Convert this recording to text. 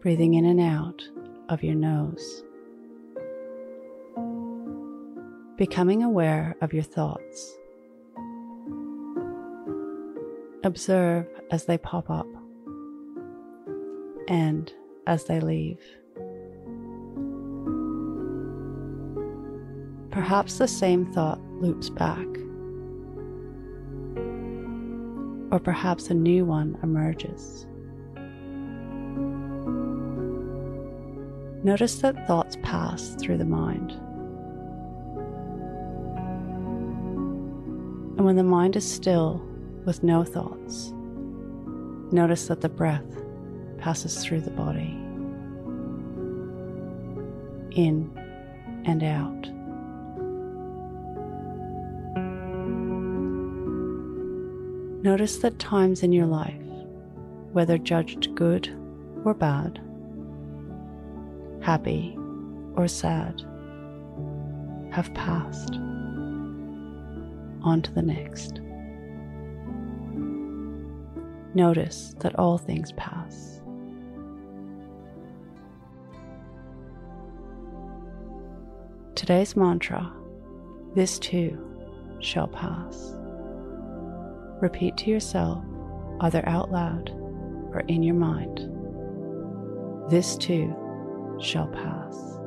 breathing in and out of your nose. Becoming aware of your thoughts. Observe as they pop up and as they leave. Perhaps the same thought loops back, or perhaps a new one emerges. Notice that thoughts pass through the mind. And when the mind is still with no thoughts, notice that the breath passes through the body, in and out. Notice that times in your life, whether judged good or bad, happy or sad, have passed. On to the next. Notice that all things pass. Today's mantra this too shall pass. Repeat to yourself, either out loud or in your mind, this too shall pass.